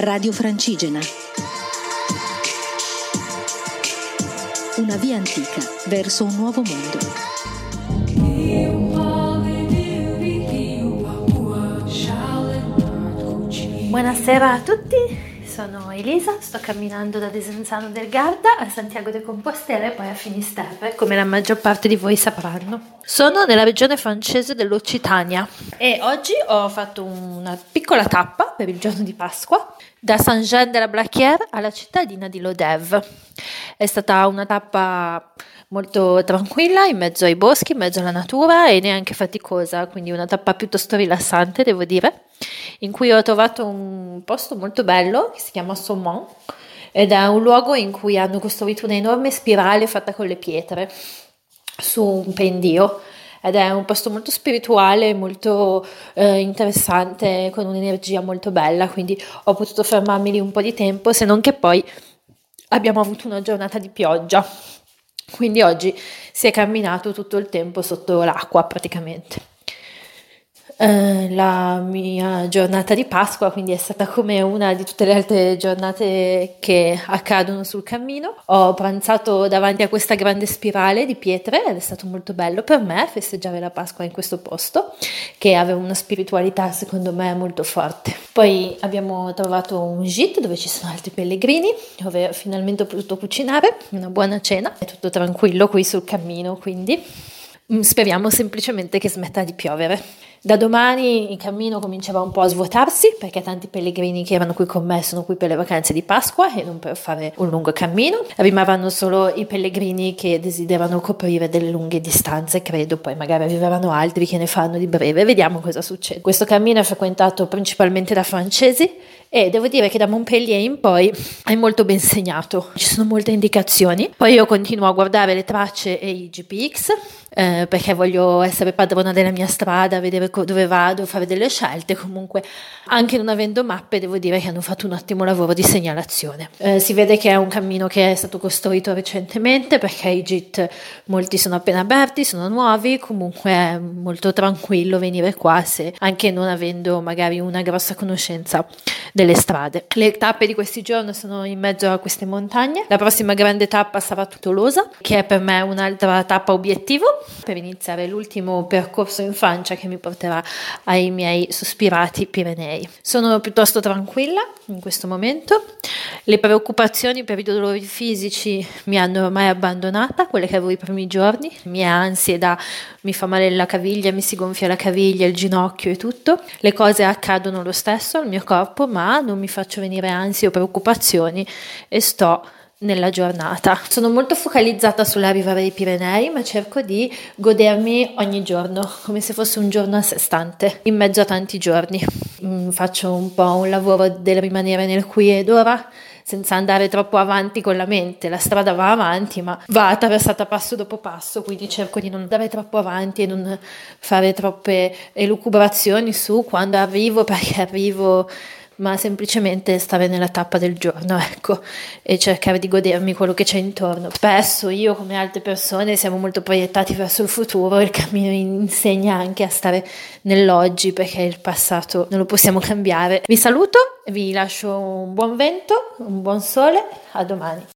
Radio Francigena. Una via antica verso un nuovo mondo. Buonasera a tutti, sono Elisa, sto camminando da Desenzano del Garda a Santiago de Compostela e poi a Finisterre, come la maggior parte di voi sapranno. Sono nella regione francese dell'Occitania e oggi ho fatto una piccola tappa per il giorno di Pasqua da Saint-Jean de la Blaquière alla cittadina di Lodève. È stata una tappa molto tranquilla, in mezzo ai boschi, in mezzo alla natura e neanche faticosa, quindi una tappa piuttosto rilassante, devo dire, in cui ho trovato un posto molto bello che si chiama Saumon ed è un luogo in cui hanno costruito un'enorme spirale fatta con le pietre su un pendio ed è un posto molto spirituale, molto eh, interessante, con un'energia molto bella, quindi ho potuto fermarmi lì un po' di tempo, se non che poi abbiamo avuto una giornata di pioggia quindi oggi si è camminato tutto il tempo sotto l'acqua praticamente. Eh, la mia giornata di Pasqua quindi è stata come una di tutte le altre giornate che accadono sul cammino. Ho pranzato davanti a questa grande spirale di pietre ed è stato molto bello per me festeggiare la Pasqua in questo posto che aveva una spiritualità secondo me molto forte. Poi abbiamo trovato un gite dove ci sono altri pellegrini dove finalmente ho potuto cucinare una buona cena. È tutto tranquillo qui sul cammino quindi mm, speriamo semplicemente che smetta di piovere. Da domani il cammino comincerà un po' a svuotarsi perché tanti pellegrini che erano qui con me sono qui per le vacanze di Pasqua e non per fare un lungo cammino. Rimarranno solo i pellegrini che desiderano coprire delle lunghe distanze, credo, poi magari arriveranno altri che ne fanno di breve. Vediamo cosa succede. Questo cammino è frequentato principalmente da francesi e devo dire che da Montpellier in poi è molto ben segnato, ci sono molte indicazioni. Poi io continuo a guardare le tracce e i GPX eh, perché voglio essere padrona della mia strada, vedere co- dove vado, fare delle scelte. Comunque, anche non avendo mappe, devo dire che hanno fatto un ottimo lavoro di segnalazione. Eh, si vede che è un cammino che è stato costruito recentemente perché i JIT molti sono appena aperti, sono nuovi, comunque è molto tranquillo venire qua se anche non avendo magari una grossa conoscenza delle strade. Le tappe di questi giorni sono in mezzo a queste montagne. La prossima grande tappa sarà Tolosa, che è per me un'altra tappa obiettivo per iniziare l'ultimo percorso in Francia che mi porterà ai miei sospirati Pirenei. Sono piuttosto tranquilla in questo momento. Le preoccupazioni per i dolori fisici mi hanno ormai abbandonata, quelle che avevo i primi giorni, mie ansie da mi fa male la caviglia, mi si gonfia la caviglia, il ginocchio e tutto. Le cose accadono lo stesso al mio corpo, ma non mi faccio venire ansie o preoccupazioni e sto nella giornata. Sono molto focalizzata sull'arrivare ai Pirenei, ma cerco di godermi ogni giorno, come se fosse un giorno a sé stante, in mezzo a tanti giorni. Mm, faccio un po' un lavoro del rimanere nel qui ed ora, senza andare troppo avanti con la mente. La strada va avanti, ma va attraversata passo dopo passo, quindi cerco di non andare troppo avanti e non fare troppe elucubrazioni su quando arrivo, perché arrivo ma semplicemente stare nella tappa del giorno, ecco, e cercare di godermi quello che c'è intorno. Spesso io, come altre persone, siamo molto proiettati verso il futuro il cammino insegna anche a stare nell'oggi perché il passato non lo possiamo cambiare. Vi saluto, vi lascio un buon vento, un buon sole, a domani.